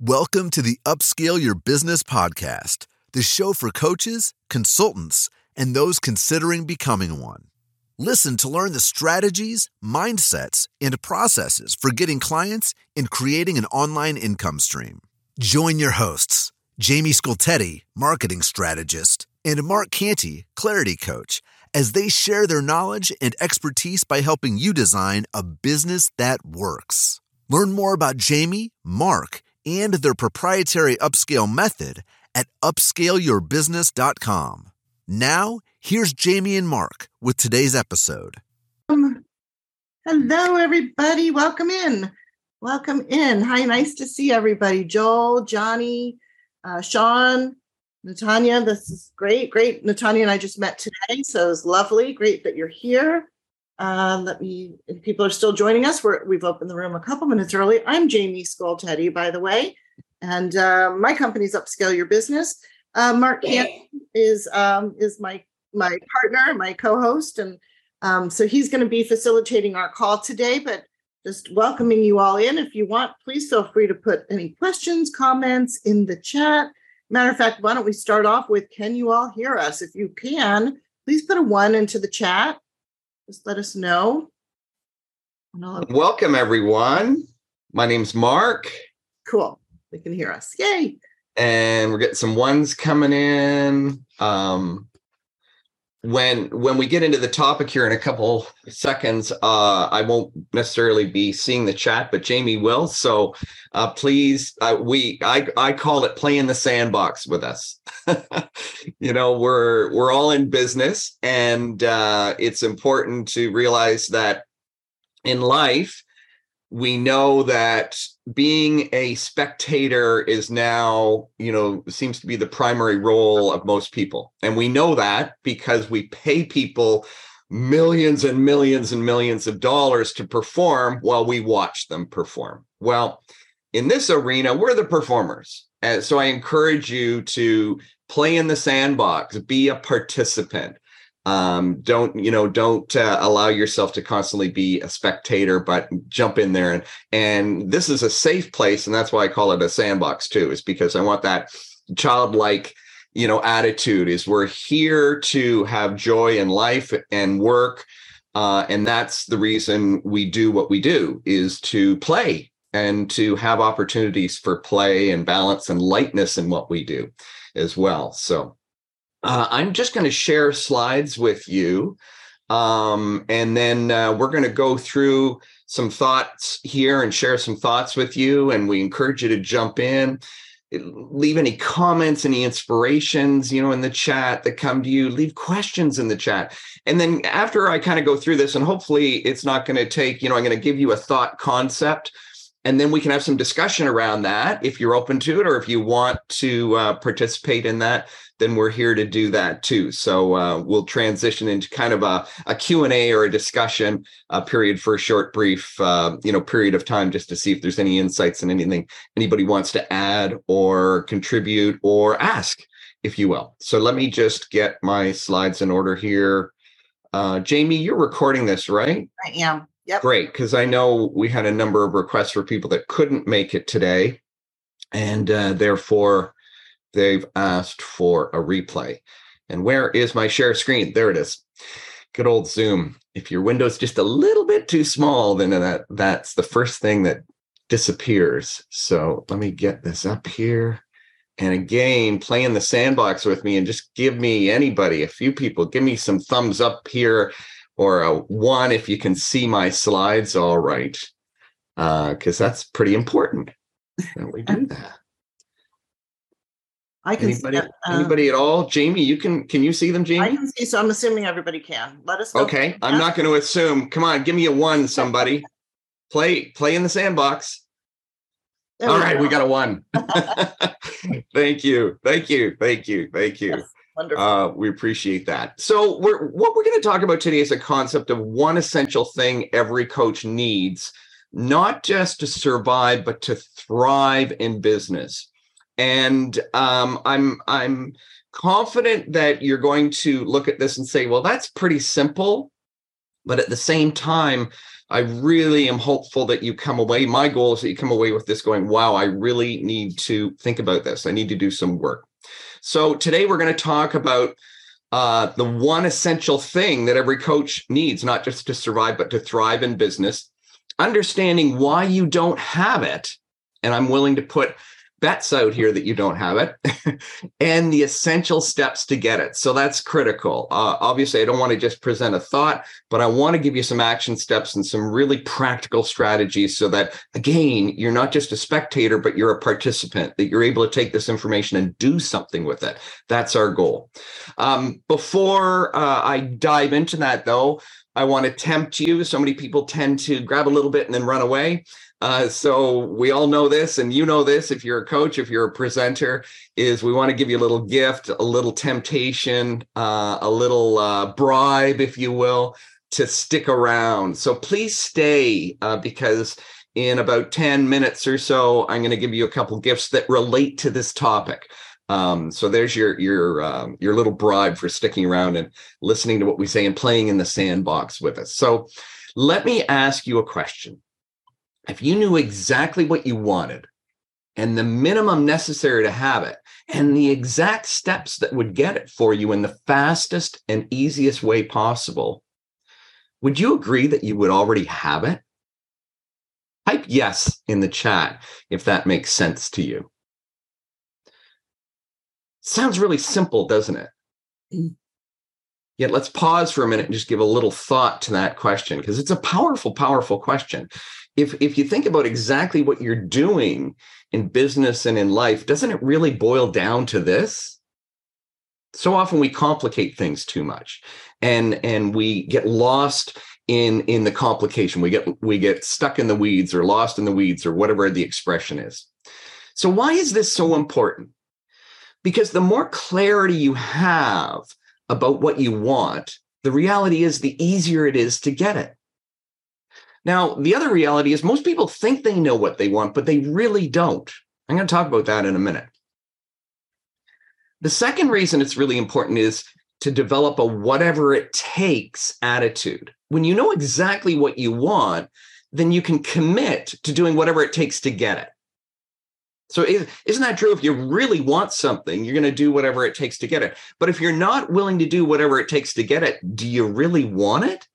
Welcome to the Upscale Your Business podcast, the show for coaches, consultants, and those considering becoming one. Listen to learn the strategies, mindsets, and processes for getting clients and creating an online income stream. Join your hosts, Jamie Scoltetti, marketing strategist, and Mark Canty, clarity coach, as they share their knowledge and expertise by helping you design a business that works. Learn more about Jamie, Mark, and their proprietary upscale method at upscaleyourbusiness.com. Now, here's Jamie and Mark with today's episode. Um, hello, everybody. Welcome in. Welcome in. Hi, nice to see everybody. Joel, Johnny, uh, Sean, Natanya. This is great. Great. Natanya and I just met today, so it's lovely. Great that you're here. Uh, let me, if people are still joining us, we're, we've opened the room a couple minutes early. I'm Jamie Scoltetti, by the way, and uh, my company's Upscale Your Business. Uh, Mark Canty is um, is my my partner, my co-host, and um, so he's going to be facilitating our call today. But just welcoming you all in. If you want, please feel free to put any questions, comments in the chat. Matter of fact, why don't we start off with Can you all hear us? If you can, please put a one into the chat. Just let us know. Welcome, everyone. My name's Mark. Cool. They can hear us. Yay. And we're getting some ones coming in. Um, when when we get into the topic here in a couple seconds uh i won't necessarily be seeing the chat but jamie will. So uh please uh, we i i call it playing the sandbox with us. You know we're we're all in business and uh it's important to realize that in life we know that being a spectator is now, you know, seems to be the primary role of most people. And we know that because we pay people millions and millions and millions of dollars to perform while we watch them perform. Well, in this arena, we're the performers. And so I encourage you to play in the sandbox, be a participant um, don't you know don't uh, allow yourself to constantly be a spectator but jump in there and and this is a safe place and that's why i call it a sandbox too is because i want that childlike you know attitude is we're here to have joy in life and work uh, and that's the reason we do what we do is to play and to have opportunities for play and balance and lightness in what we do as well so uh, I'm just going to share slides with you. Um, and then uh, we're going to go through some thoughts here and share some thoughts with you. And we encourage you to jump in, leave any comments, any inspirations, you know, in the chat that come to you. Leave questions in the chat. And then after I kind of go through this, and hopefully it's not going to take, you know, I'm going to give you a thought concept and then we can have some discussion around that if you're open to it or if you want to uh, participate in that then we're here to do that too. So uh, we'll transition into kind of a, a q&a or a discussion uh, period for a short brief uh, you know period of time just to see if there's any insights and anything anybody wants to add or contribute or ask if you will. So let me just get my slides in order here. Uh, jamie you're recording this right? I am. Yep. Great, because I know we had a number of requests for people that couldn't make it today, and uh, therefore they've asked for a replay. And where is my share screen? There it is. Good old Zoom. If your window's just a little bit too small, then that that's the first thing that disappears. So let me get this up here. And again, play in the sandbox with me and just give me anybody, a few people, give me some thumbs up here or a one if you can see my slides all right, because uh, that's pretty important that we do that. I can anybody, see uh, anybody at all? Jamie, you can can you see them, Jamie? I can see, so I'm assuming everybody can. Let us know. Okay, I'm not going to assume. Come on, give me a one, somebody. play play in the sandbox. There all we right, go. we got a one. thank you, thank you, thank you, thank you. Yes. Wonderful. Uh, we appreciate that. So, we're, what we're going to talk about today is a concept of one essential thing every coach needs, not just to survive, but to thrive in business. And um, I'm I'm confident that you're going to look at this and say, well, that's pretty simple. But at the same time, I really am hopeful that you come away. My goal is that you come away with this going, wow, I really need to think about this. I need to do some work. So today we're going to talk about uh, the one essential thing that every coach needs, not just to survive, but to thrive in business. Understanding why you don't have it. And I'm willing to put bets out here that you don't have it and the essential steps to get it. So that's critical. Uh, obviously, I don't want to just present a thought, but I want to give you some action steps and some really practical strategies so that, again, you're not just a spectator, but you're a participant, that you're able to take this information and do something with it. That's our goal. Um, before uh, I dive into that, though, I want to tempt you. So many people tend to grab a little bit and then run away. Uh, so we all know this, and you know this if you're a coach, if you're a presenter, is we want to give you a little gift, a little temptation, uh, a little uh, bribe, if you will, to stick around. So please stay uh, because in about 10 minutes or so, I'm going to give you a couple gifts that relate to this topic. Um, so there's your your um, your little bribe for sticking around and listening to what we say and playing in the sandbox with us. So let me ask you a question if you knew exactly what you wanted and the minimum necessary to have it and the exact steps that would get it for you in the fastest and easiest way possible, would you agree that you would already have it? Type yes in the chat if that makes sense to you. Sounds really simple, doesn't it? Mm. Yet let's pause for a minute and just give a little thought to that question because it's a powerful, powerful question. If if you think about exactly what you're doing in business and in life doesn't it really boil down to this? So often we complicate things too much and and we get lost in in the complication. We get we get stuck in the weeds or lost in the weeds or whatever the expression is. So why is this so important because the more clarity you have about what you want the reality is the easier it is to get it now, the other reality is most people think they know what they want, but they really don't. I'm going to talk about that in a minute. The second reason it's really important is to develop a whatever it takes attitude. When you know exactly what you want, then you can commit to doing whatever it takes to get it. So isn't that true? If you really want something, you're going to do whatever it takes to get it. But if you're not willing to do whatever it takes to get it, do you really want it?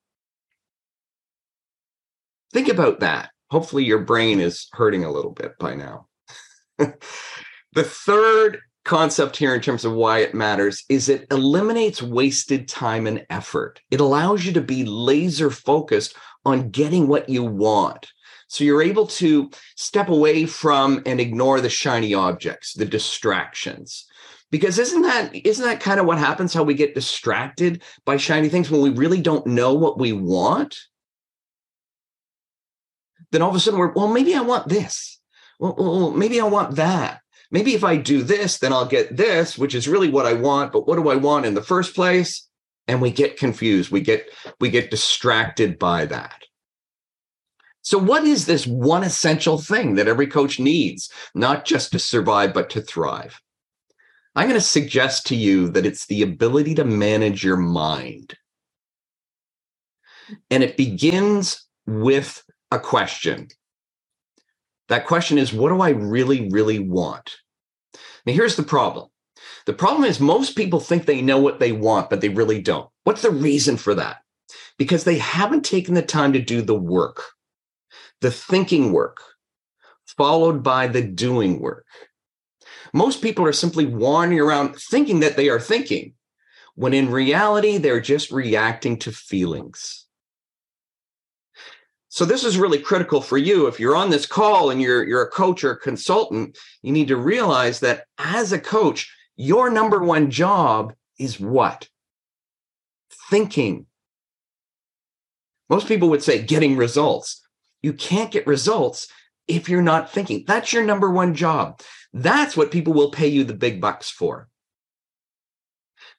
Think about that. Hopefully, your brain is hurting a little bit by now. the third concept here, in terms of why it matters, is it eliminates wasted time and effort. It allows you to be laser focused on getting what you want. So you're able to step away from and ignore the shiny objects, the distractions. Because isn't that isn't that kind of what happens how we get distracted by shiny things when we really don't know what we want? then all of a sudden we're, well, maybe I want this. Well, well, maybe I want that. Maybe if I do this, then I'll get this, which is really what I want. But what do I want in the first place? And we get confused. We get we get distracted by that. So, what is this one essential thing that every coach needs, not just to survive, but to thrive? I'm going to suggest to you that it's the ability to manage your mind. And it begins with a question. That question is, what do I really, really want? Now, here's the problem. The problem is most people think they know what they want, but they really don't. What's the reason for that? Because they haven't taken the time to do the work, the thinking work, followed by the doing work. Most people are simply wandering around thinking that they are thinking, when in reality, they're just reacting to feelings. So this is really critical for you. If you're on this call and you're you're a coach or a consultant, you need to realize that as a coach, your number one job is what? Thinking. Most people would say getting results. You can't get results if you're not thinking. That's your number one job. That's what people will pay you the big bucks for.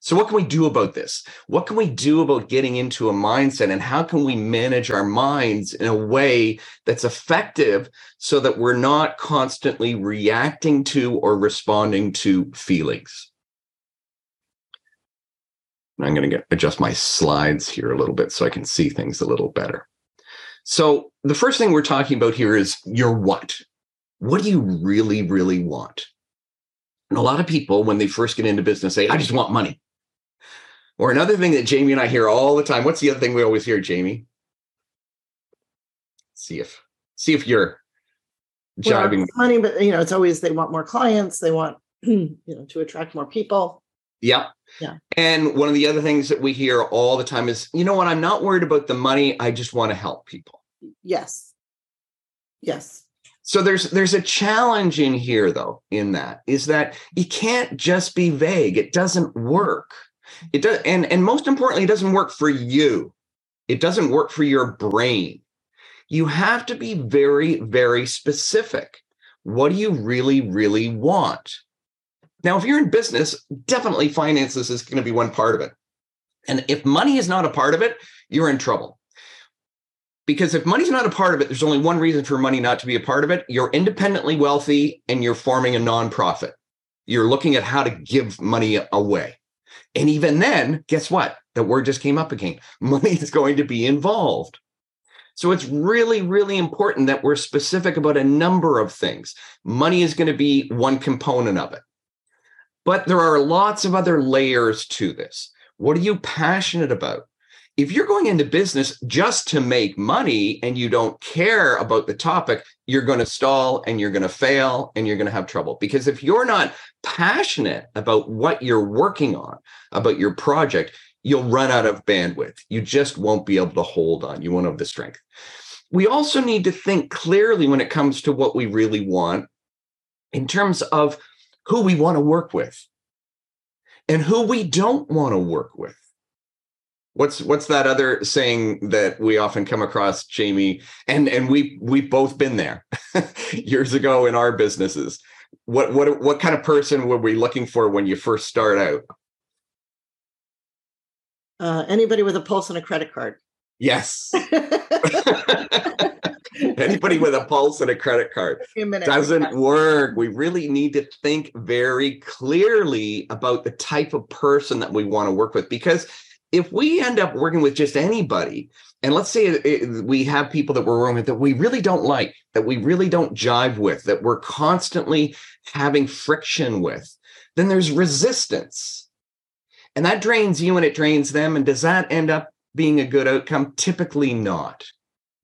So, what can we do about this? What can we do about getting into a mindset and how can we manage our minds in a way that's effective so that we're not constantly reacting to or responding to feelings? I'm going to get, adjust my slides here a little bit so I can see things a little better. So the first thing we're talking about here is your what. What do you really, really want? And a lot of people, when they first get into business, say, I just want money. Or another thing that Jamie and I hear all the time. What's the other thing we always hear, Jamie? See if see if you're Well, jiving. it's money, but you know, it's always they want more clients, they want you know to attract more people. Yep. Yeah. And one of the other things that we hear all the time is, you know what? I'm not worried about the money. I just want to help people. Yes. Yes. So there's there's a challenge in here though in that is that you can't just be vague. It doesn't work. It does and and most importantly it doesn't work for you. It doesn't work for your brain. You have to be very very specific. What do you really really want? Now if you're in business, definitely finances is going to be one part of it. And if money is not a part of it, you're in trouble because if money's not a part of it, there's only one reason for money not to be a part of it. You're independently wealthy and you're forming a nonprofit. You're looking at how to give money away. And even then, guess what? That word just came up again. Money is going to be involved. So it's really, really important that we're specific about a number of things. Money is going to be one component of it. But there are lots of other layers to this. What are you passionate about? if you're going into business just to make money and you don't care about the topic, you're going to stall and you're going to fail and you're going to have trouble. Because if you're not passionate about what you're working on, about your project, you'll run out of bandwidth. You just won't be able to hold on. You won't have the strength. We also need to think clearly when it comes to what we really want in terms of who we want to work with and who we don't want to work with. What's what's that other saying that we often come across jamie? And and we we've both been there years ago in our businesses. What what what kind of person were we looking for when you first start out? Uh, anybody with a pulse and a credit card. yes anybody with a pulse and a credit card A minute. doesn't work. We really need to think very clearly about the type of person that we want to work with because if we end up working with just anybody, and let's say it, we have people that we're working with that we really don't like, that we really don't jive with, that we're constantly having friction with, then there's resistance. And that drains you and it drains them. And does that end up being a good outcome? Typically not.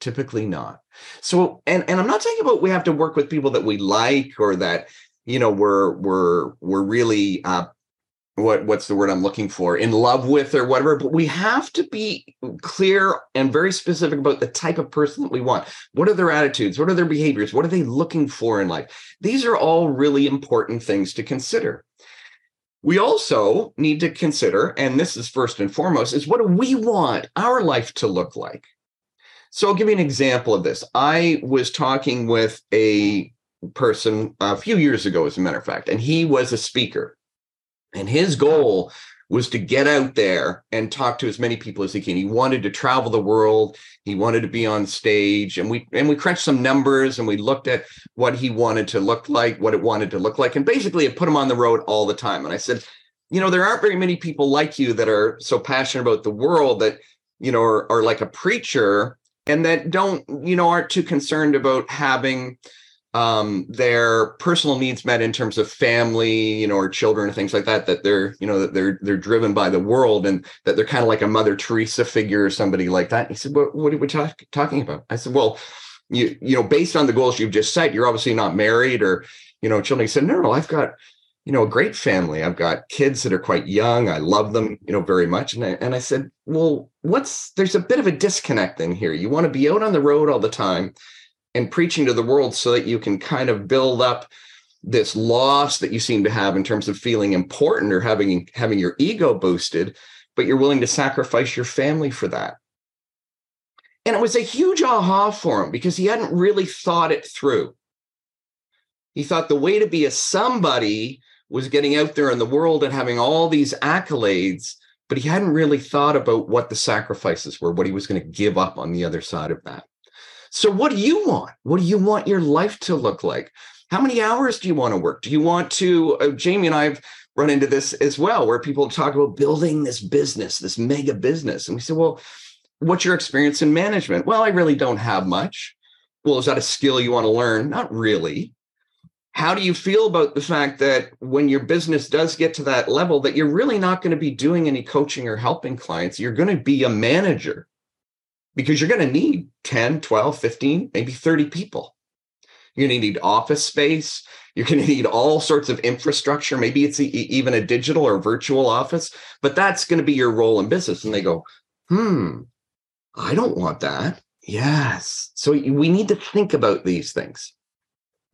Typically not. So, and, and I'm not talking about we have to work with people that we like or that, you know, we're we're we're really uh what what's the word I'm looking for? In love with or whatever but we have to be clear and very specific about the type of person that we want. What are their attitudes? What are their behaviors? What are they looking for in life? These are all really important things to consider. We also need to consider and this is first and foremost is what do we want our life to look like so i'll give you an example of this i was talking with a person a few years ago as a matter of fact and he was a speaker and his goal was to get out there and talk to as many people as he can. He wanted to travel the world. He wanted to be on stage. And we and we crunched some numbers and we looked at what he wanted to look like, what it wanted to look like. And basically it put him on the road all the time. And I said, you know, there aren't very many people like you that are so passionate about the world that, you know, are, are like a preacher and that don't, you know, aren't too concerned about having um, their personal needs met in terms of family, you know, or children and things like that. That they're, you know, that they're they're driven by the world and that they're kind of like a Mother Teresa figure or somebody like that. And he said, "What what are we talk, talking about?" I said, "Well, you you know, based on the goals you've just set, you're obviously not married or you know, children." He said, "No, no, I've got." You know, a great family. I've got kids that are quite young. I love them, mm-hmm. you know, very much. And I, and I said, well, what's there's a bit of a disconnect in here. You want to be out on the road all the time, and preaching to the world so that you can kind of build up this loss that you seem to have in terms of feeling important or having having your ego boosted but you're willing to sacrifice your family for that and it was a huge aha for him because he hadn't really thought it through he thought the way to be a somebody was getting out there in the world and having all these accolades but he hadn't really thought about what the sacrifices were what he was going to give up on the other side of that so, what do you want? What do you want your life to look like? How many hours do you want to work? Do you want to? Uh, Jamie and I have run into this as well, where people talk about building this business, this mega business. And we say, well, what's your experience in management? Well, I really don't have much. Well, is that a skill you want to learn? Not really. How do you feel about the fact that when your business does get to that level that you're really not going to be doing any coaching or helping clients? You're going to be a manager because you're going to need 10, 12, 15, maybe 30 people. You're going to need office space. You're going to need all sorts of infrastructure. Maybe it's even a digital or virtual office, but that's going to be your role in business. And they go, hmm, I don't want that. Yes. So we need to think about these things.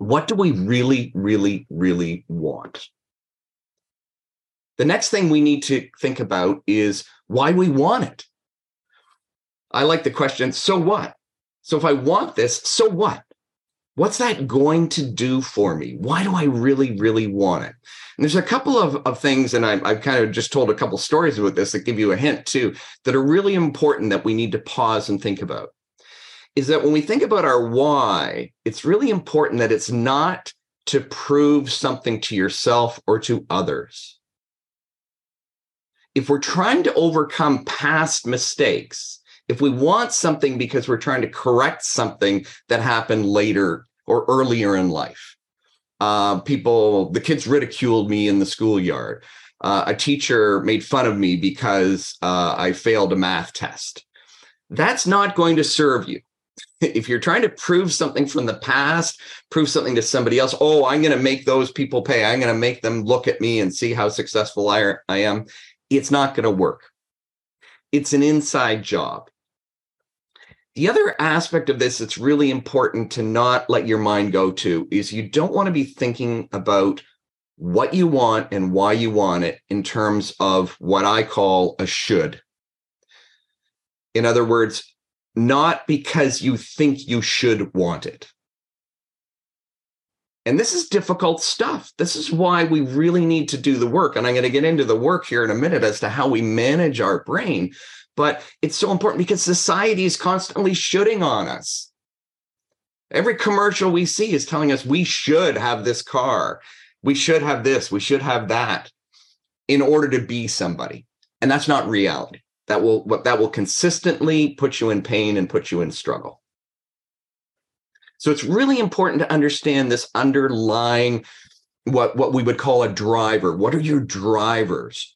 What do we really, really, really want? The next thing we need to think about is why we want it. I like the question, so what? So if I want this, so what? What's that going to do for me? Why do I really, really want it? And there's a couple of, of things, and I, I've kind of just told a couple stories about this that give you a hint too, that are really important that we need to pause and think about. Is that when we think about our why, it's really important that it's not to prove something to yourself or to others. If we're trying to overcome past mistakes, if we want something because we're trying to correct something that happened later or earlier in life, uh, people, the kids ridiculed me in the schoolyard. Uh, a teacher made fun of me because uh, I failed a math test. That's not going to serve you. If you're trying to prove something from the past, prove something to somebody else, oh, I'm going to make those people pay. I'm going to make them look at me and see how successful I, I am. It's not going to work. It's an inside job. The other aspect of this that's really important to not let your mind go to is you don't want to be thinking about what you want and why you want it in terms of what I call a should. In other words, not because you think you should want it. And this is difficult stuff. This is why we really need to do the work. And I'm going to get into the work here in a minute as to how we manage our brain. But it's so important because society is constantly shooting on us. Every commercial we see is telling us we should have this car, we should have this, we should have that in order to be somebody. And that's not reality. That will that will consistently put you in pain and put you in struggle. So it's really important to understand this underlying what what we would call a driver. What are your drivers?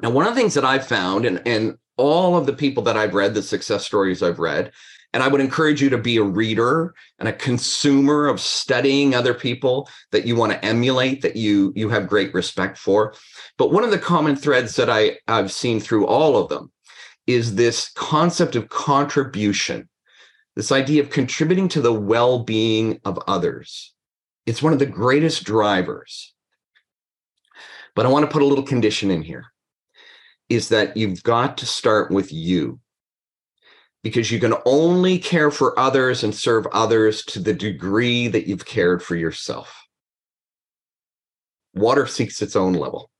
Now, one of the things that I've found, and, and all of the people that I've read, the success stories I've read. And I would encourage you to be a reader and a consumer of studying other people that you want to emulate, that you you have great respect for. But one of the common threads that I, I've seen through all of them is this concept of contribution, this idea of contributing to the well-being of others. It's one of the greatest drivers. But I want to put a little condition in here is that you've got to start with you because you can only care for others and serve others to the degree that you've cared for yourself. Water seeks its own level.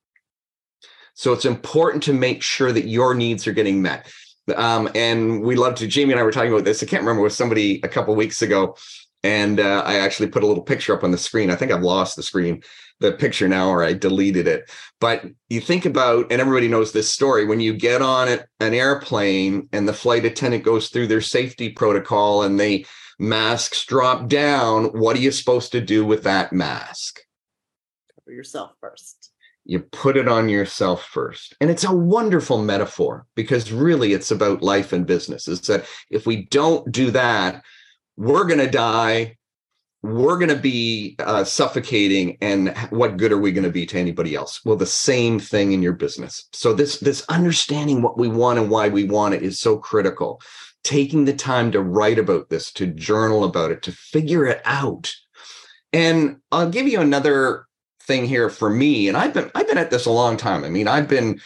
So it's important to make sure that your needs are getting met. Um, and we love to, Jamie and I were talking about this. I can't remember with somebody a couple weeks ago. And uh, I actually put a little picture up on the screen. I think I've lost the screen the picture now or I deleted it. But you think about, and everybody knows this story, when you get on an airplane and the flight attendant goes through their safety protocol and they masks drop down, what are you supposed to do with that mask? Cover yourself first. You put it on yourself first. And it's a wonderful metaphor because really it's about life and business. Is that if we don't do that, we're going to die we're going to be uh, suffocating and what good are we going to be to anybody else? Well the same thing in your business. So this this understanding what we want and why we want it is so critical. Taking the time to write about this to journal about it to figure it out. And i'll give you another thing here for me and i've been i've been at this a long time. I mean i've been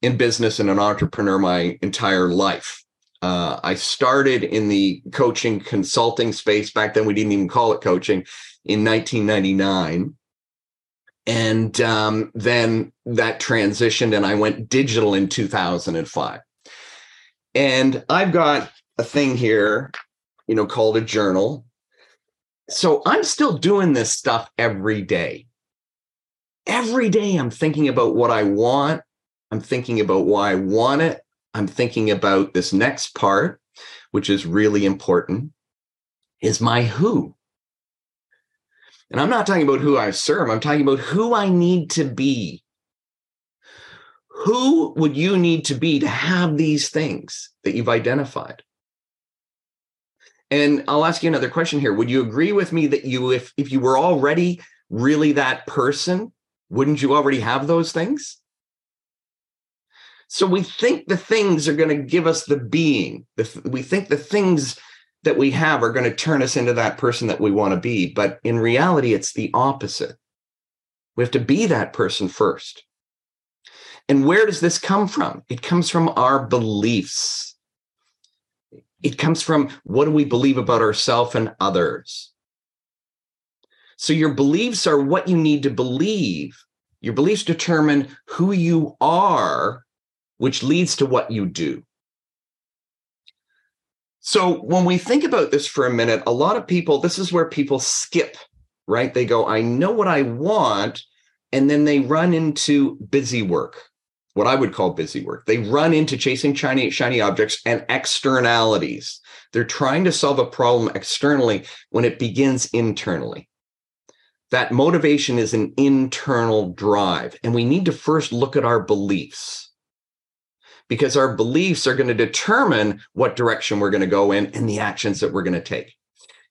in business and an entrepreneur my entire life uh, I started in the coaching consulting space. Back then, we didn't even call it coaching in 1999. And um, then that transitioned, and I went digital in 2005. And I've got a thing here, you know, called a journal. So I'm still doing this stuff every day. Every day, I'm thinking about what I want. I'm thinking about why I want it. I'm thinking about this next part, which is really important, is my who. And I'm not talking about who I serve, I'm talking about who I need to be. Who would you need to be to have these things that you've identified? And I'll ask you another question here. Would you agree with me that you, if, if you were already really that person, wouldn't you already have those things? So we think the things are going to give us the being. we think the things that we have are going to turn us into that person that we want to be. But in reality, it's the opposite. We have to be that person first. And where does this come from? It comes from our beliefs. It comes from what do we believe about ourselves and others? So your beliefs are what you need to believe. Your beliefs determine who you are, which leads to what you do. So when we think about this for a minute, a lot of people, this is where people skip, right? They go, I know what I want. And then they run into busy work, what I would call busy work. They run into chasing shiny, shiny objects and externalities. They're trying to solve a problem externally when it begins internally. That motivation is an internal drive. And we need to first look at our beliefs because our beliefs are going to determine what direction we're going to go in and the actions that we're going to take.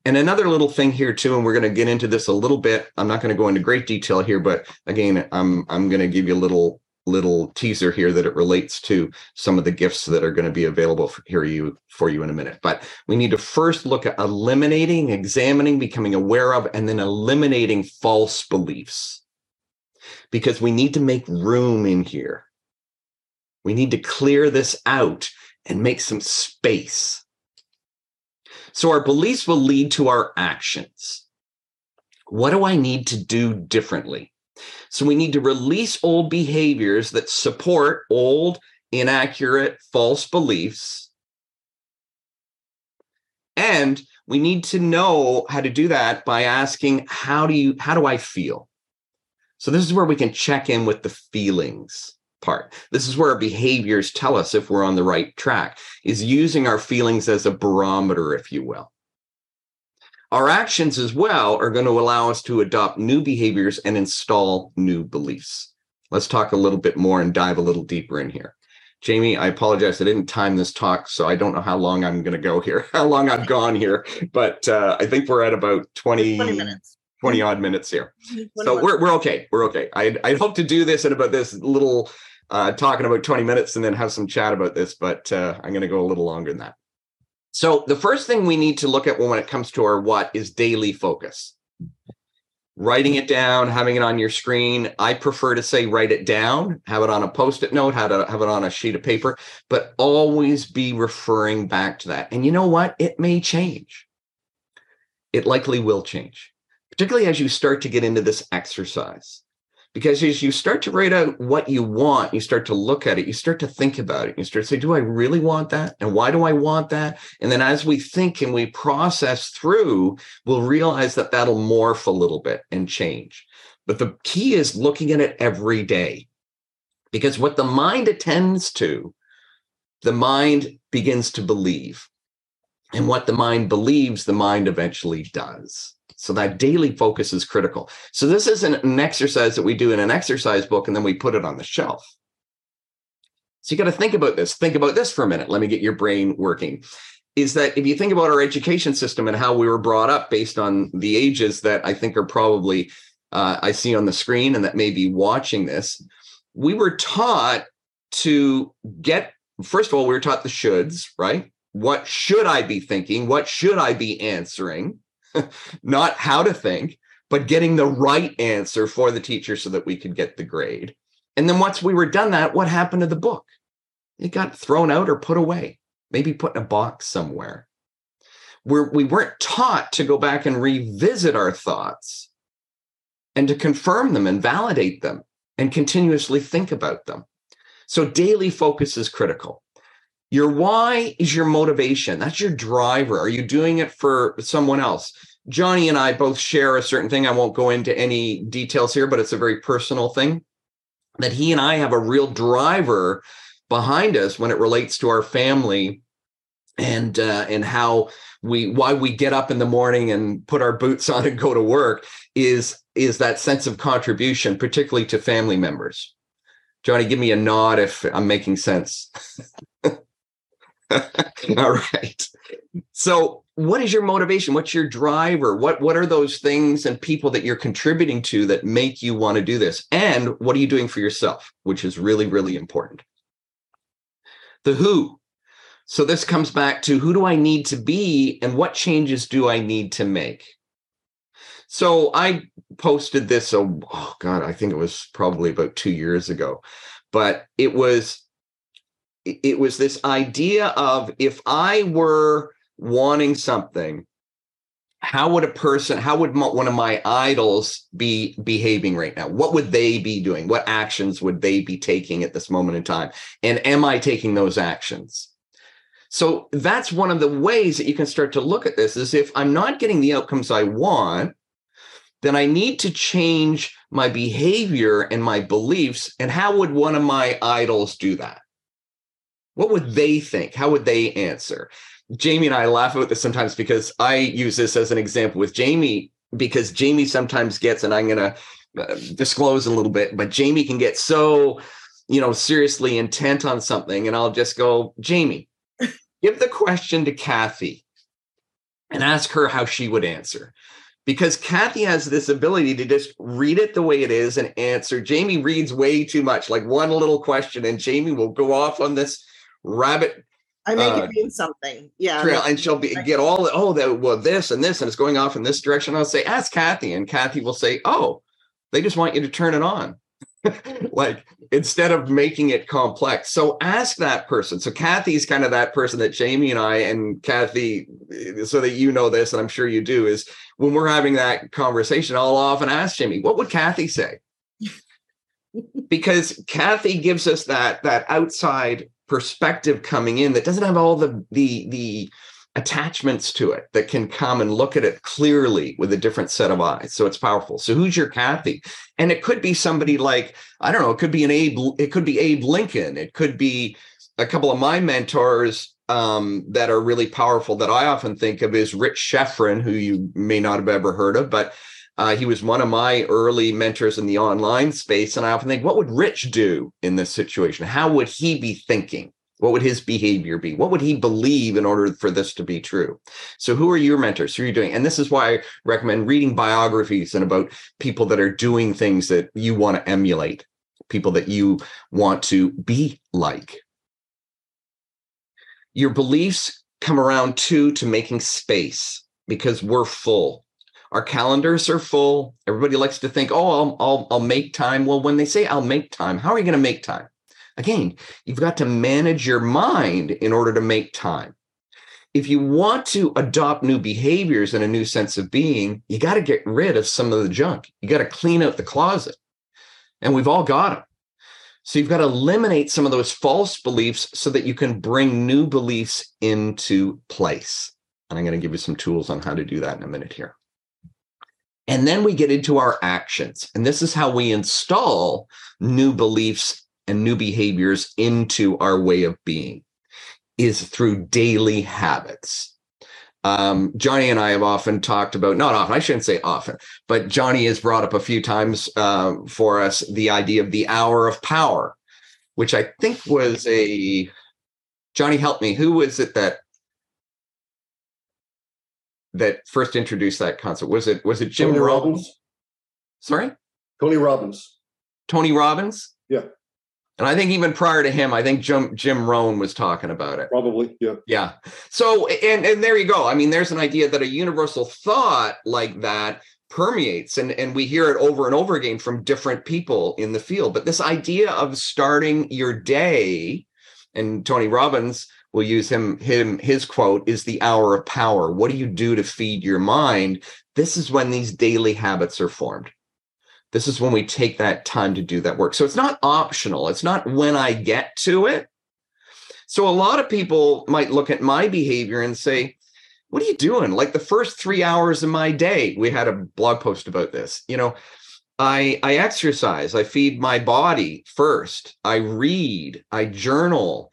And another little thing here too, and we're going to get into this a little bit. I'm not going to go into great detail here, but again, I'm I'm going to give you a little little teaser here that it relates to some of the gifts that are going to be available for, here you for you in a minute. But we need to first look at eliminating, examining, becoming aware of, and then eliminating false beliefs. Because we need to make room in here we need to clear this out and make some space. So our beliefs will lead to our actions. What do I need to do differently? So we need to release old behaviors that support old, inaccurate, false beliefs. And we need to know how to do that by asking, how do you, how do I feel? So this is where we can check in with the feelings part. This is where our behaviors tell us if we're on the right track, is using our feelings as a barometer, if you will. Our actions as well are going to allow us to adopt new behaviors and install new beliefs. Let's talk a little bit more and dive a little deeper in here. Jamie, I apologize. I didn't time this talk, so I don't know how long I'm going to go here, how long I've gone here, but uh, I think we're at about 20, 20 minutes. 20 odd minutes here. So we're, we're okay. We're okay. I, I hope to do this in about this little uh, talking about 20 minutes and then have some chat about this, but uh, I'm going to go a little longer than that. So, the first thing we need to look at when it comes to our what is daily focus. Writing it down, having it on your screen. I prefer to say write it down, have it on a post it note, have it, have it on a sheet of paper, but always be referring back to that. And you know what? It may change. It likely will change, particularly as you start to get into this exercise because as you start to write out what you want you start to look at it you start to think about it you start to say do i really want that? And why do i want that? And then as we think and we process through we'll realize that that'll morph a little bit and change. But the key is looking at it every day. Because what the mind attends to the mind begins to believe. And what the mind believes the mind eventually does so that daily focus is critical. So this isn't an exercise that we do in an exercise book and then we put it on the shelf. So you got to think about this. Think about this for a minute. Let me get your brain working. Is that if you think about our education system and how we were brought up based on the ages that I think are probably uh, I see on the screen and that may be watching this, we were taught to get first of all we were taught the shoulds, right? What should I be thinking? What should I be answering? not how to think, but getting the right answer for the teacher so that we could get the grade. And then once we were done that, what happened to the book? It got thrown out or put away, maybe put in a box somewhere. We're, we weren't taught to go back and revisit our thoughts and to confirm them and validate them and continuously think about them. So daily focus is critical. Your why is your motivation. That's your driver. Are you doing it for someone else? Johnny and I both share a certain thing. I won't go into any details here, but it's a very personal thing that he and I have a real driver behind us when it relates to our family and uh, and how we why we get up in the morning and put our boots on and go to work is is that sense of contribution particularly to family members johnny give me a nod if i'm making sense all right. So what is your motivation? What's your driver? What what are those things and people that you're contributing to that make you want to do this? And what are you doing for yourself which is really really important? The who. So this comes back to who do I need to be and what changes do I need to make? So I posted this, oh, oh God, I think it was probably about two years ago, but it was it was this idea of if I were wanting something, how would a person, how would one of my idols be behaving right now? What would they be doing? What actions would they be taking at this moment in time? And am I taking those actions? So that's one of the ways that you can start to look at this is if I'm not getting the outcomes I want, then I need to change my behavior and my beliefs. And how would one of my idols do that? What would they think? How would they answer? Jamie and I laugh about this sometimes because I use this as an example with Jamie because Jamie sometimes gets, and I'm going to uh, disclose a little bit, but Jamie can get so, you know, seriously intent on something. And I'll just go, Jamie, give the question to Kathy and ask her how she would answer. Because Kathy has this ability to just read it the way it is and answer. Jamie reads way too much, like one little question, and Jamie will go off on this rabbit I make uh, it mean something. Yeah. Trail, and she'll be get all the oh that well this and this and it's going off in this direction. I'll say, ask Kathy, and Kathy will say, Oh, they just want you to turn it on. like instead of making it complex. So ask that person. So Kathy's kind of that person that Jamie and I and Kathy, so that you know this, and I'm sure you do, is when we're having that conversation, I'll often ask Jamie, what would Kathy say? because Kathy gives us that that outside perspective coming in that doesn't have all the the the attachments to it that can come and look at it clearly with a different set of eyes. So it's powerful. So who's your Kathy? And it could be somebody like, I don't know, it could be an Abe, it could be Abe Lincoln. It could be a couple of my mentors um, that are really powerful that I often think of is Rich Schefren, who you may not have ever heard of, but uh, he was one of my early mentors in the online space. And I often think, what would Rich do in this situation? How would he be thinking? What would his behavior be? What would he believe in order for this to be true? So, who are your mentors? Who are you doing? And this is why I recommend reading biographies and about people that are doing things that you want to emulate, people that you want to be like. Your beliefs come around too to making space because we're full. Our calendars are full. Everybody likes to think, oh, I'll, I'll, I'll make time. Well, when they say I'll make time, how are you going to make time? Again, you've got to manage your mind in order to make time. If you want to adopt new behaviors and a new sense of being, you got to get rid of some of the junk. You got to clean out the closet. And we've all got them. So you've got to eliminate some of those false beliefs so that you can bring new beliefs into place. And I'm going to give you some tools on how to do that in a minute here. And then we get into our actions. And this is how we install new beliefs and new behaviors into our way of being is through daily habits. Um, Johnny and I have often talked about, not often, I shouldn't say often, but Johnny has brought up a few times uh, for us the idea of the hour of power, which I think was a, Johnny, help me, who was it that that first introduced that concept? Was it was it Jim Tony Robbins? Sorry, Tony Robbins. Tony Robbins. Yeah. And I think even prior to him, I think Jim Jim Rohn was talking about it. Probably, yeah. Yeah. So and and there you go. I mean, there's an idea that a universal thought like that permeates and and we hear it over and over again from different people in the field. But this idea of starting your day, and Tony Robbins will use him him his quote is the hour of power. What do you do to feed your mind? This is when these daily habits are formed this is when we take that time to do that work. So it's not optional. It's not when I get to it. So a lot of people might look at my behavior and say, what are you doing? Like the first three hours of my day, we had a blog post about this. You know, I I exercise, I feed my body first. I read, I journal.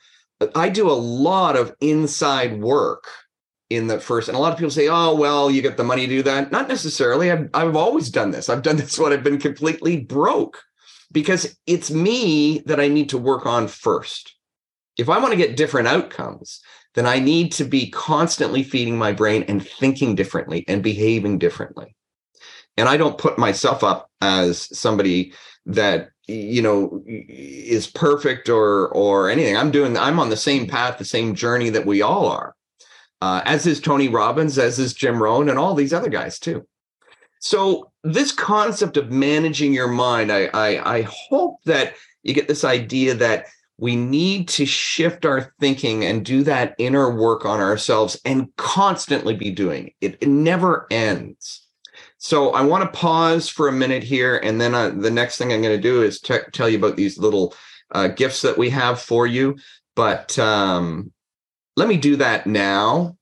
I do a lot of inside work in the first and a lot of people say oh well you get the money to do that. Not necessarily. I've, I've always done this. I've done this when i've been completely broke because it's me that i need to work on first. If i want to get different outcomes then i need to be constantly feeding my brain and thinking differently and behaving differently. And i don't put myself up as somebody that you know is perfect or or anything i'm doing i'm on the same path the same journey that we all are uh, as is Tony Robbins, as is Jim Rohn, and all these other guys too. So this concept of managing your mind, I, I, I hope that you get this idea that we need to shift our thinking and do that inner work on ourselves and constantly be doing it. It never ends. So I want to pause for a minute here, and then uh, the next thing I'm going to do is t- tell you about these little uh, gifts that we have for you. But um, let me do that now.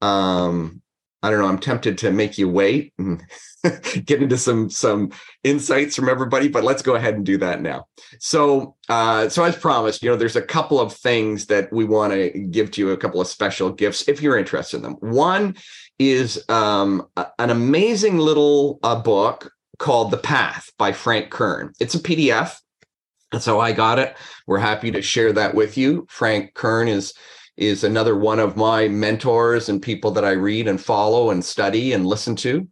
Um, I don't know. I'm tempted to make you wait and get into some some insights from everybody, but let's go ahead and do that now. So, uh, so as promised, you know, there's a couple of things that we want to give to you, a couple of special gifts if you're interested in them. One is um, an amazing little uh, book called The Path by Frank Kern. It's a PDF. That's how I got it. We're happy to share that with you. Frank Kern is is another one of my mentors and people that I read and follow and study and listen to.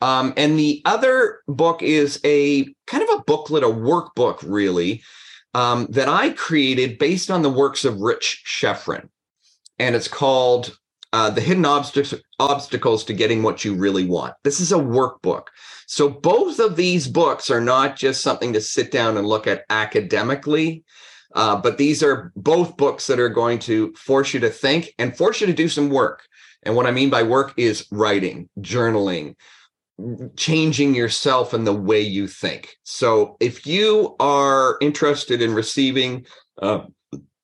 Um, and the other book is a kind of a booklet, a workbook, really, um, that I created based on the works of Rich Schefren. And it's called uh, The Hidden Obst- Obstacles to Getting What You Really Want. This is a workbook. So both of these books are not just something to sit down and look at academically uh, but these are both books that are going to force you to think and force you to do some work. And what I mean by work is writing, journaling, changing yourself and the way you think. So if you are interested in receiving uh,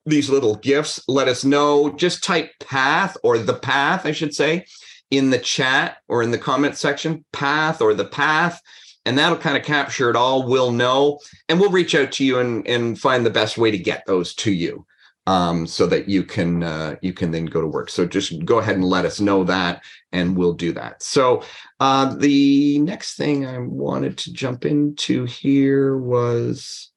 these little gifts, let us know. Just type path or the path, I should say, in the chat or in the comment section, path or the path and that'll kind of capture it all. We'll know, and we'll reach out to you and and find the best way to get those to you, um, so that you can uh, you can then go to work. So just go ahead and let us know that, and we'll do that. So uh, the next thing I wanted to jump into here was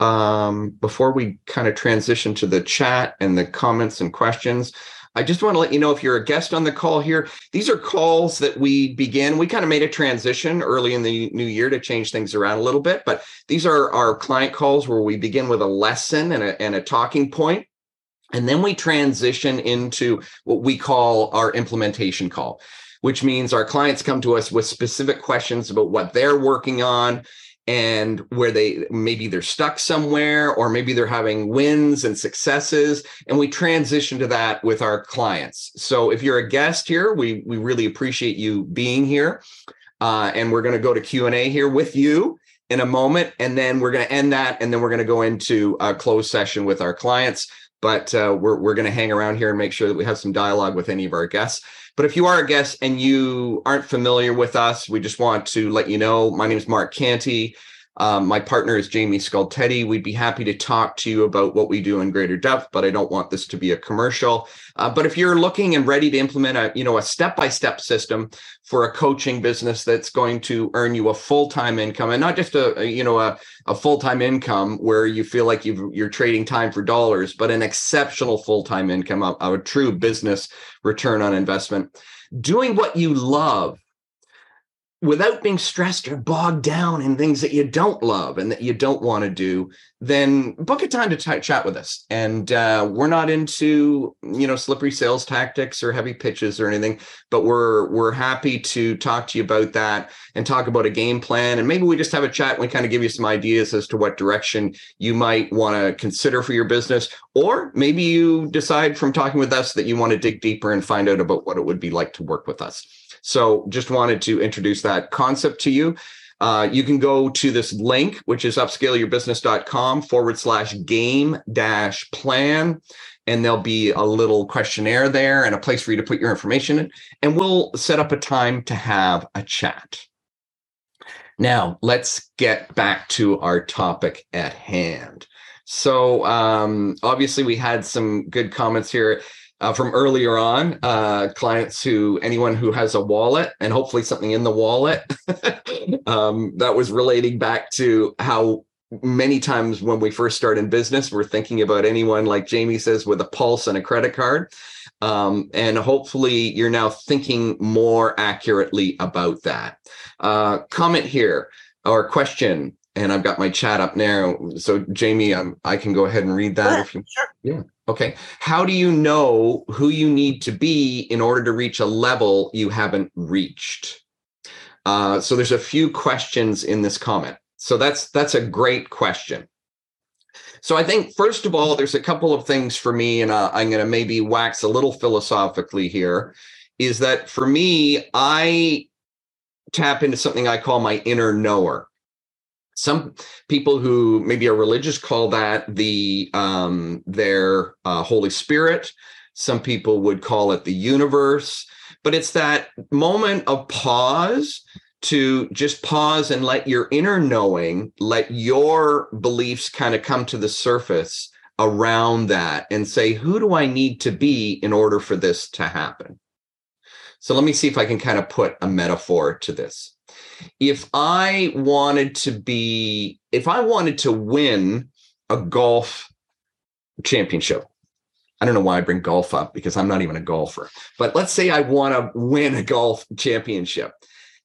um, before we kind of transition to the chat and the comments and questions. I just want to let you know if you're a guest on the call here, these are calls that we begin. We kind of made a transition early in the new year to change things around a little bit, but these are our client calls where we begin with a lesson and a, and a talking point, And then we transition into what we call our implementation call, which means our clients come to us with specific questions about what they're working on and where they maybe they're stuck somewhere or maybe they're having wins and successes and we transition to that with our clients. So if you're a guest here we we really appreciate you being here. Uh, and we're going to go to q&a here with you in a moment and then we're going to end that and then we're going to go into a closed session with our clients. But uh, we're, we're going to hang around here and make sure that we have some dialogue with any of our guests but if you are a guest and you aren't familiar with us, we just want to let you know my name is Mark Canty. Um, my partner is Jamie Scultetti. We'd be happy to talk to you about what we do in greater depth, but I don't want this to be a commercial. Uh, but if you're looking and ready to implement a, you know, a step-by-step system for a coaching business that's going to earn you a full-time income and not just a, a you know, a, a full-time income where you feel like you you're trading time for dollars, but an exceptional full-time income, a, a true business return on investment, doing what you love without being stressed or bogged down in things that you don't love and that you don't want to do then book a time to t- chat with us. And uh, we're not into you know slippery sales tactics or heavy pitches or anything but we're we're happy to talk to you about that and talk about a game plan. And maybe we just have a chat and we kind of give you some ideas as to what direction you might want to consider for your business. Or maybe you decide from talking with us that you want to dig deeper and find out about what it would be like to work with us so just wanted to introduce that concept to you. Uh, you can go to this link, which is upscaleyourbusiness.com forward slash game dash plan. And there'll be a little questionnaire there and a place for you to put your information in. And we'll set up a time to have a chat. Now, let's get back to our topic at hand. So, um, obviously, we had some good comments here uh, from earlier on. Uh, clients who, anyone who has a wallet and hopefully something in the wallet, um, that was relating back to how many times when we first start in business, we're thinking about anyone, like Jamie says, with a pulse and a credit card. Um, and hopefully you're now thinking more accurately about that. Uh, comment here or question, and I've got my chat up now. So Jamie, um, I can go ahead and read that Yeah, if you. sure. Yeah. Okay. How do you know who you need to be in order to reach a level you haven't reached? Uh, so there's a few questions in this comment. So that's that's a great question. So I think first of all, there's a couple of things for me, and uh, I'm going to maybe wax a little philosophically here. Is that for me? I tap into something I call my inner knower. Some people who maybe are religious call that the um, their uh, Holy Spirit. Some people would call it the universe, but it's that moment of pause to just pause and let your inner knowing, let your beliefs kind of come to the surface around that and say, who do I need to be in order for this to happen? So let me see if I can kind of put a metaphor to this. If I wanted to be, if I wanted to win a golf championship, I don't know why I bring golf up because I'm not even a golfer, but let's say I want to win a golf championship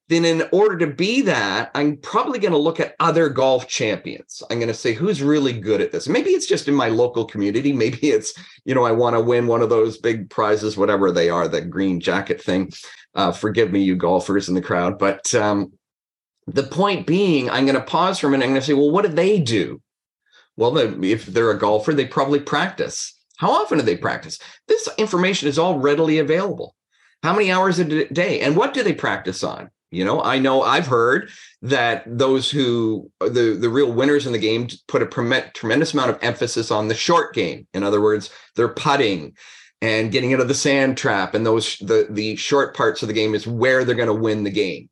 then in order to be that, I'm probably going to look at other golf champions. I'm going to say who's really good at this. Maybe it's just in my local community. Maybe it's, you know, I want to win one of those big prizes, whatever they are, that green jacket thing. Uh, forgive me, you golfers in the crowd. But um, the point being, I'm going to pause for a minute. I'm going to say, well, what do they do? Well, if they're a golfer, they probably practice. How often do they practice? This information is all readily available. How many hours a day? And what do they practice on? You know, I know I've heard that those who uh, the the real winners in the game put a tremendous amount of emphasis on the short game. In other words, they're putting and getting out of the sand trap, and those the the short parts of the game is where they're going to win the game.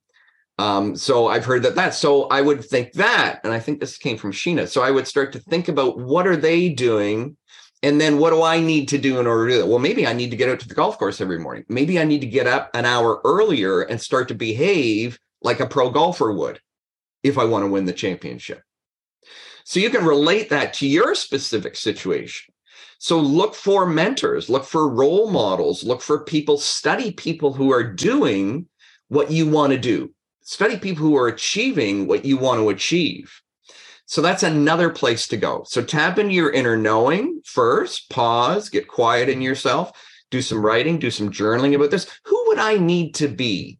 Um, so I've heard that that. So I would think that, and I think this came from Sheena. So I would start to think about what are they doing and then what do I need to do in order to do that? Well, maybe I need to get out to the golf course every morning. Maybe I need to get up an hour earlier and start to behave like a pro golfer would if I want to win the championship. So you can relate that to your specific situation. So look for mentors, look for role models, look for people, study people who are doing what you want to do, study people who are achieving what you want to achieve. So that's another place to go. So tap into your inner knowing first, pause, get quiet in yourself, do some writing, do some journaling about this. Who would I need to be?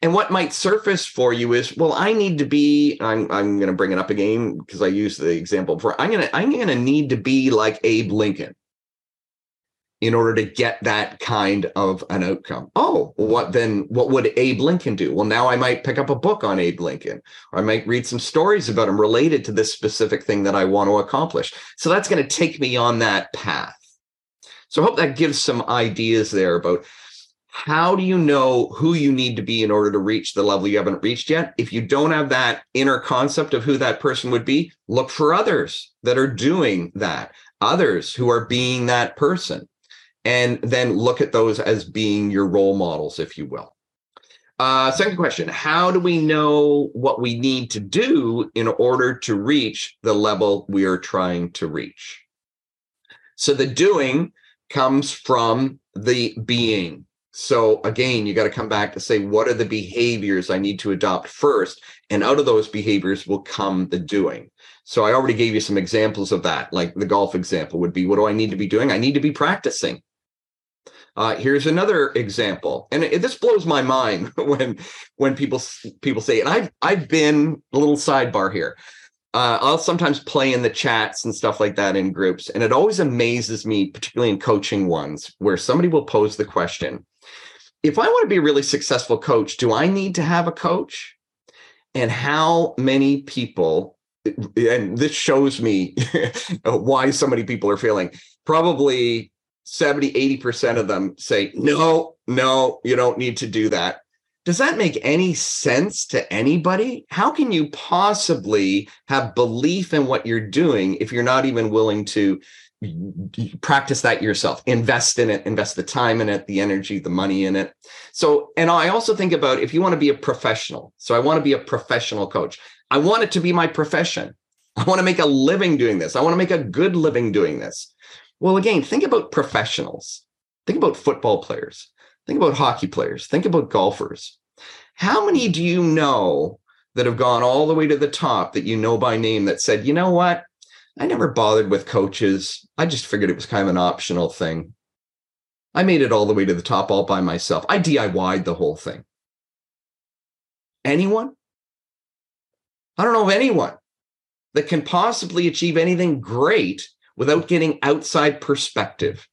And what might surface for you is, well, I need to be, I'm, I'm going to bring it up again because I used the example before. I'm going to, I'm going to need to be like Abe Lincoln in order to get that kind of an outcome. Oh, what then? What would Abe Lincoln do? Well, now I might pick up a book on Abe Lincoln, or I might read some stories about him related to this specific thing that I want to accomplish. So that's going to take me on that path. So I hope that gives some ideas there about how do you know who you need to be in order to reach the level you haven't reached yet? If you don't have that inner concept of who that person would be, look for others that are doing that, others who are being that person and then look at those as being your role models, if you will. Uh, second question How do we know what we need to do in order to reach the level we are trying to reach? So the doing comes from the being. So again, you got to come back to say, what are the behaviors I need to adopt first? And out of those behaviors will come the doing. So I already gave you some examples of that. Like the golf example would be, what do I need to be doing? I need to be practicing. Uh, here's another example, and it, this blows my mind when when people people say, and I've I've been a little sidebar here. Uh, I'll sometimes play in the chats and stuff like that in groups, and it always amazes me, particularly in coaching ones, where somebody will pose the question: If I want to be a really successful coach, do I need to have a coach? And how many people and this shows me why so many people are failing. Probably 70, 80% of them say, no, no, you don't need to do that. Does that make any sense to anybody? How can you possibly have belief in what you're doing if you're not even willing to practice that yourself? Invest in it invest the time in it the energy the money in it. So and i also think about if you want to be a professional so i want to be a professional coach. I want it to be my profession. I want to make a living doing this. I want to make a good living doing this well again think about professionals think about football players think about hockey players think about golfers how many do you know that have gone all the way to the top that you know by name that said you know what I never bothered with coaches. I just figured it was kind of an optional thing. I made it all the way to the top all by myself. I DIY'd the whole thing. Anyone? I don't know of anyone that can possibly achieve anything great without getting outside perspective,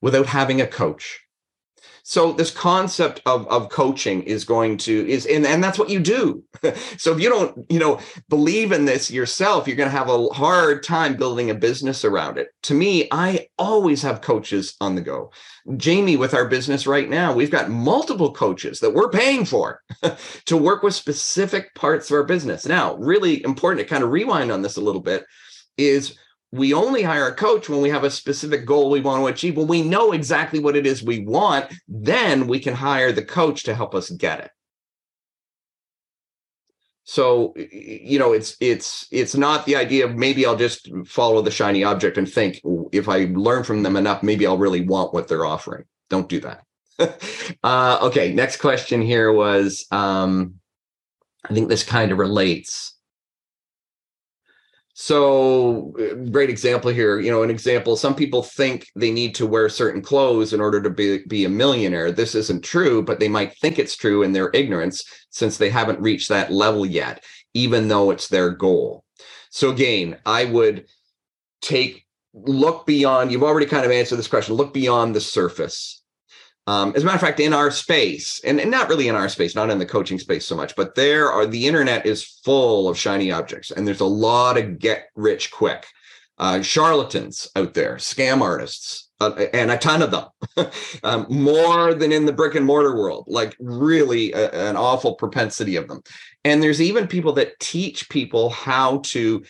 without having a coach. So this concept of of coaching is going to is and, and that's what you do. So if you don't you know believe in this yourself you're going to have a hard time building a business around it. To me i always have coaches on the go. Jamie with our business right now we've got multiple coaches that we're paying for to work with specific parts of our business. Now really important to kind of rewind on this a little bit is we only hire a coach when we have a specific goal we want to achieve. When we know exactly what it is we want, then we can hire the coach to help us get it. So, you know, it's it's it's not the idea of maybe I'll just follow the shiny object and think if I learn from them enough, maybe I'll really want what they're offering. Don't do that. uh, okay, next question here was um, I think this kind of relates so, uh, great example here. You know, an example some people think they need to wear certain clothes in order to be, be a millionaire. This isn't true, but they might think it's true in their ignorance since they haven't reached that level yet, even though it's their goal. So, again, I would take look beyond, you've already kind of answered this question, look beyond the surface um, as a matter of fact, in our space, and, and, not really in our space, not in the coaching space so much, but there are the internet is full of shiny objects, and there's a lot of get rich quick uh, charlatans out there, scam artists, uh, and a ton of them, um, more than in the brick and mortar world. Like really, a, an awful propensity of them. And there's even people that teach people how to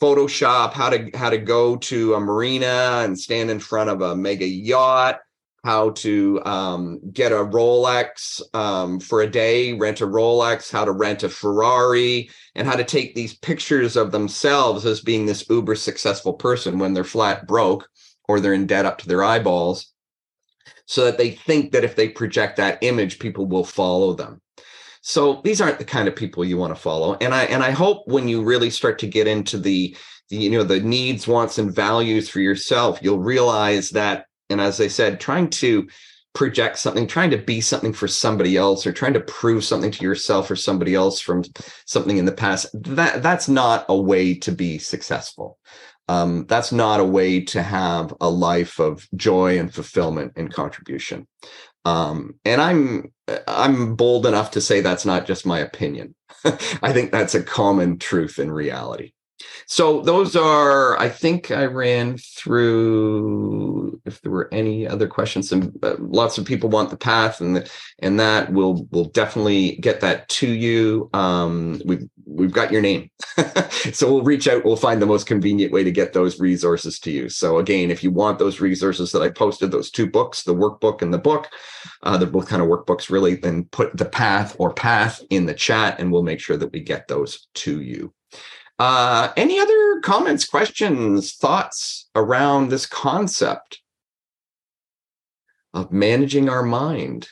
Photoshop, how to how to go to a marina and stand in front of a mega yacht how to um, get a Rolex um, for a day, rent a Rolex, how to rent a Ferrari, and how to take these pictures of themselves as being this uber successful person when they're flat broke or they're in debt up to their eyeballs, so that they think that if they project that image, people will follow them. So these aren't the kind of people you want to follow. And I and I hope when you really start to get into the, the you know the needs, wants, and values for yourself, you'll realize that and as I said, trying to project something, trying to be something for somebody else, or trying to prove something to yourself or somebody else from something in the past, that that's not a way to be successful. Um, that's not a way to have a life of joy and fulfillment and contribution. Um, and I'm I'm bold enough to say that's not just my opinion. I think that's a common truth in reality. So those are, I think I ran through. If there were any other questions, and uh, lots of people want the path, and the, and that we'll we'll definitely get that to you. Um, we've we've got your name, so we'll reach out. We'll find the most convenient way to get those resources to you. So again, if you want those resources that I posted, those two books, the workbook and the book, uh, they're both kind of workbooks, really. Then put the path or path in the chat, and we'll make sure that we get those to you. Uh, any other comments, questions, thoughts around this concept of managing our mind?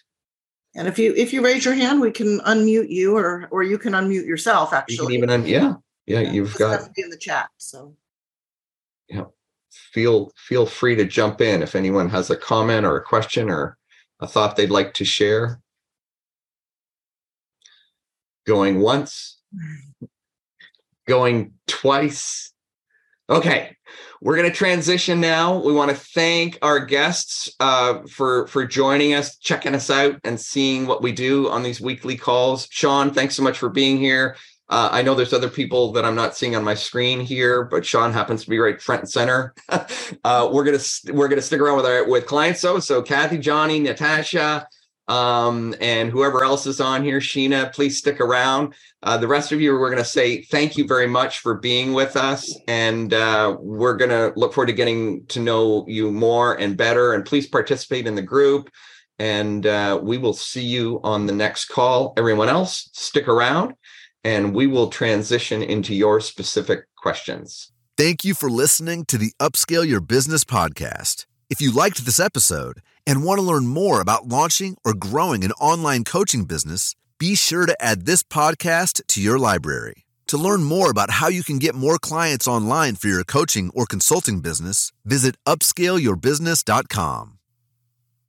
And if you if you raise your hand, we can unmute you, or or you can unmute yourself. Actually, you even un- yeah, yeah, yeah you've got to be in the chat. So yeah, feel feel free to jump in if anyone has a comment or a question or a thought they'd like to share. Going once. Going twice. Okay, we're going to transition now. We want to thank our guests uh, for for joining us, checking us out, and seeing what we do on these weekly calls. Sean, thanks so much for being here. Uh, I know there's other people that I'm not seeing on my screen here, but Sean happens to be right front and center. uh, we're gonna we're gonna stick around with our with clients though. So Kathy, Johnny, Natasha, Um, and whoever else is on here, Sheena, please stick around. Uh, the rest of you, we're going to say thank you very much for being with us. And uh, we're going to look forward to getting to know you more and better. And please participate in the group. And uh, we will see you on the next call. Everyone else, stick around and we will transition into your specific questions. Thank you for listening to the Upscale Your Business podcast. If you liked this episode and want to learn more about launching or growing an online coaching business, be sure to add this podcast to your library. To learn more about how you can get more clients online for your coaching or consulting business, visit upscaleyourbusiness.com.